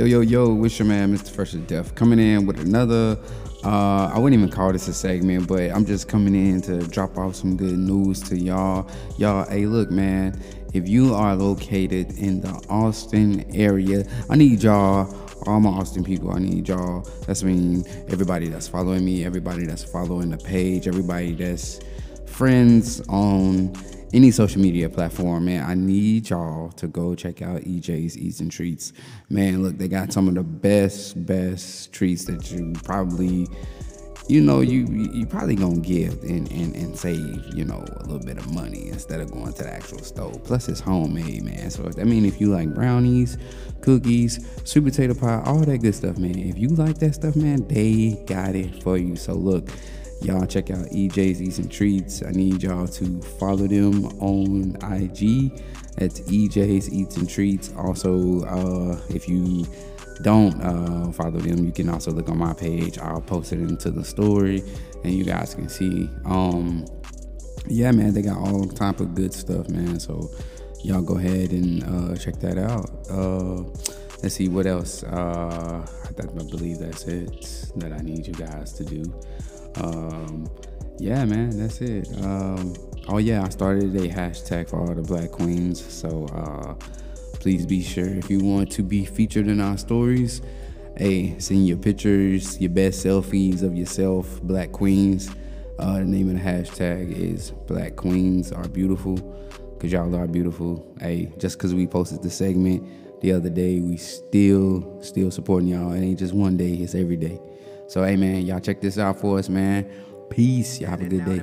Yo, yo, yo, it's your man, Mr. Fresh of Death, coming in with another. Uh, I wouldn't even call this a segment, but I'm just coming in to drop off some good news to y'all. Y'all, hey, look, man, if you are located in the Austin area, I need y'all, all my Austin people, I need y'all. That's mean everybody that's following me, everybody that's following the page, everybody that's friends on any social media platform, man, I need y'all to go check out EJ's Eats and Treats. Man, look, they got some of the best, best treats that you probably, you know, you you probably gonna give and, and, and save, you know, a little bit of money instead of going to the actual store. Plus it's homemade, man. So I mean if you like brownies, cookies, sweet potato pie, all that good stuff, man. If you like that stuff, man, they got it for you. So look, Y'all check out EJ's Eats and Treats. I need y'all to follow them on IG. That's EJ's Eats and Treats. Also, uh, if you don't uh, follow them, you can also look on my page. I'll post it into the story, and you guys can see. Um, yeah, man, they got all type of good stuff, man. So y'all go ahead and uh, check that out. Uh, let's see what else. Uh, I believe that's it that I need you guys to do. Um, yeah, man, that's it. Um, oh yeah, I started a hashtag for all the Black Queens. So uh, please be sure if you want to be featured in our stories. Hey, send your pictures, your best selfies of yourself, Black Queens. Uh, the name of the hashtag is Black Queens Are Beautiful, cause y'all are beautiful. Hey, just cause we posted the segment the other day, we still still supporting y'all. It ain't just one day, it's every day. So, hey, man, y'all check this out for us, man. Peace. Y'all have a good day.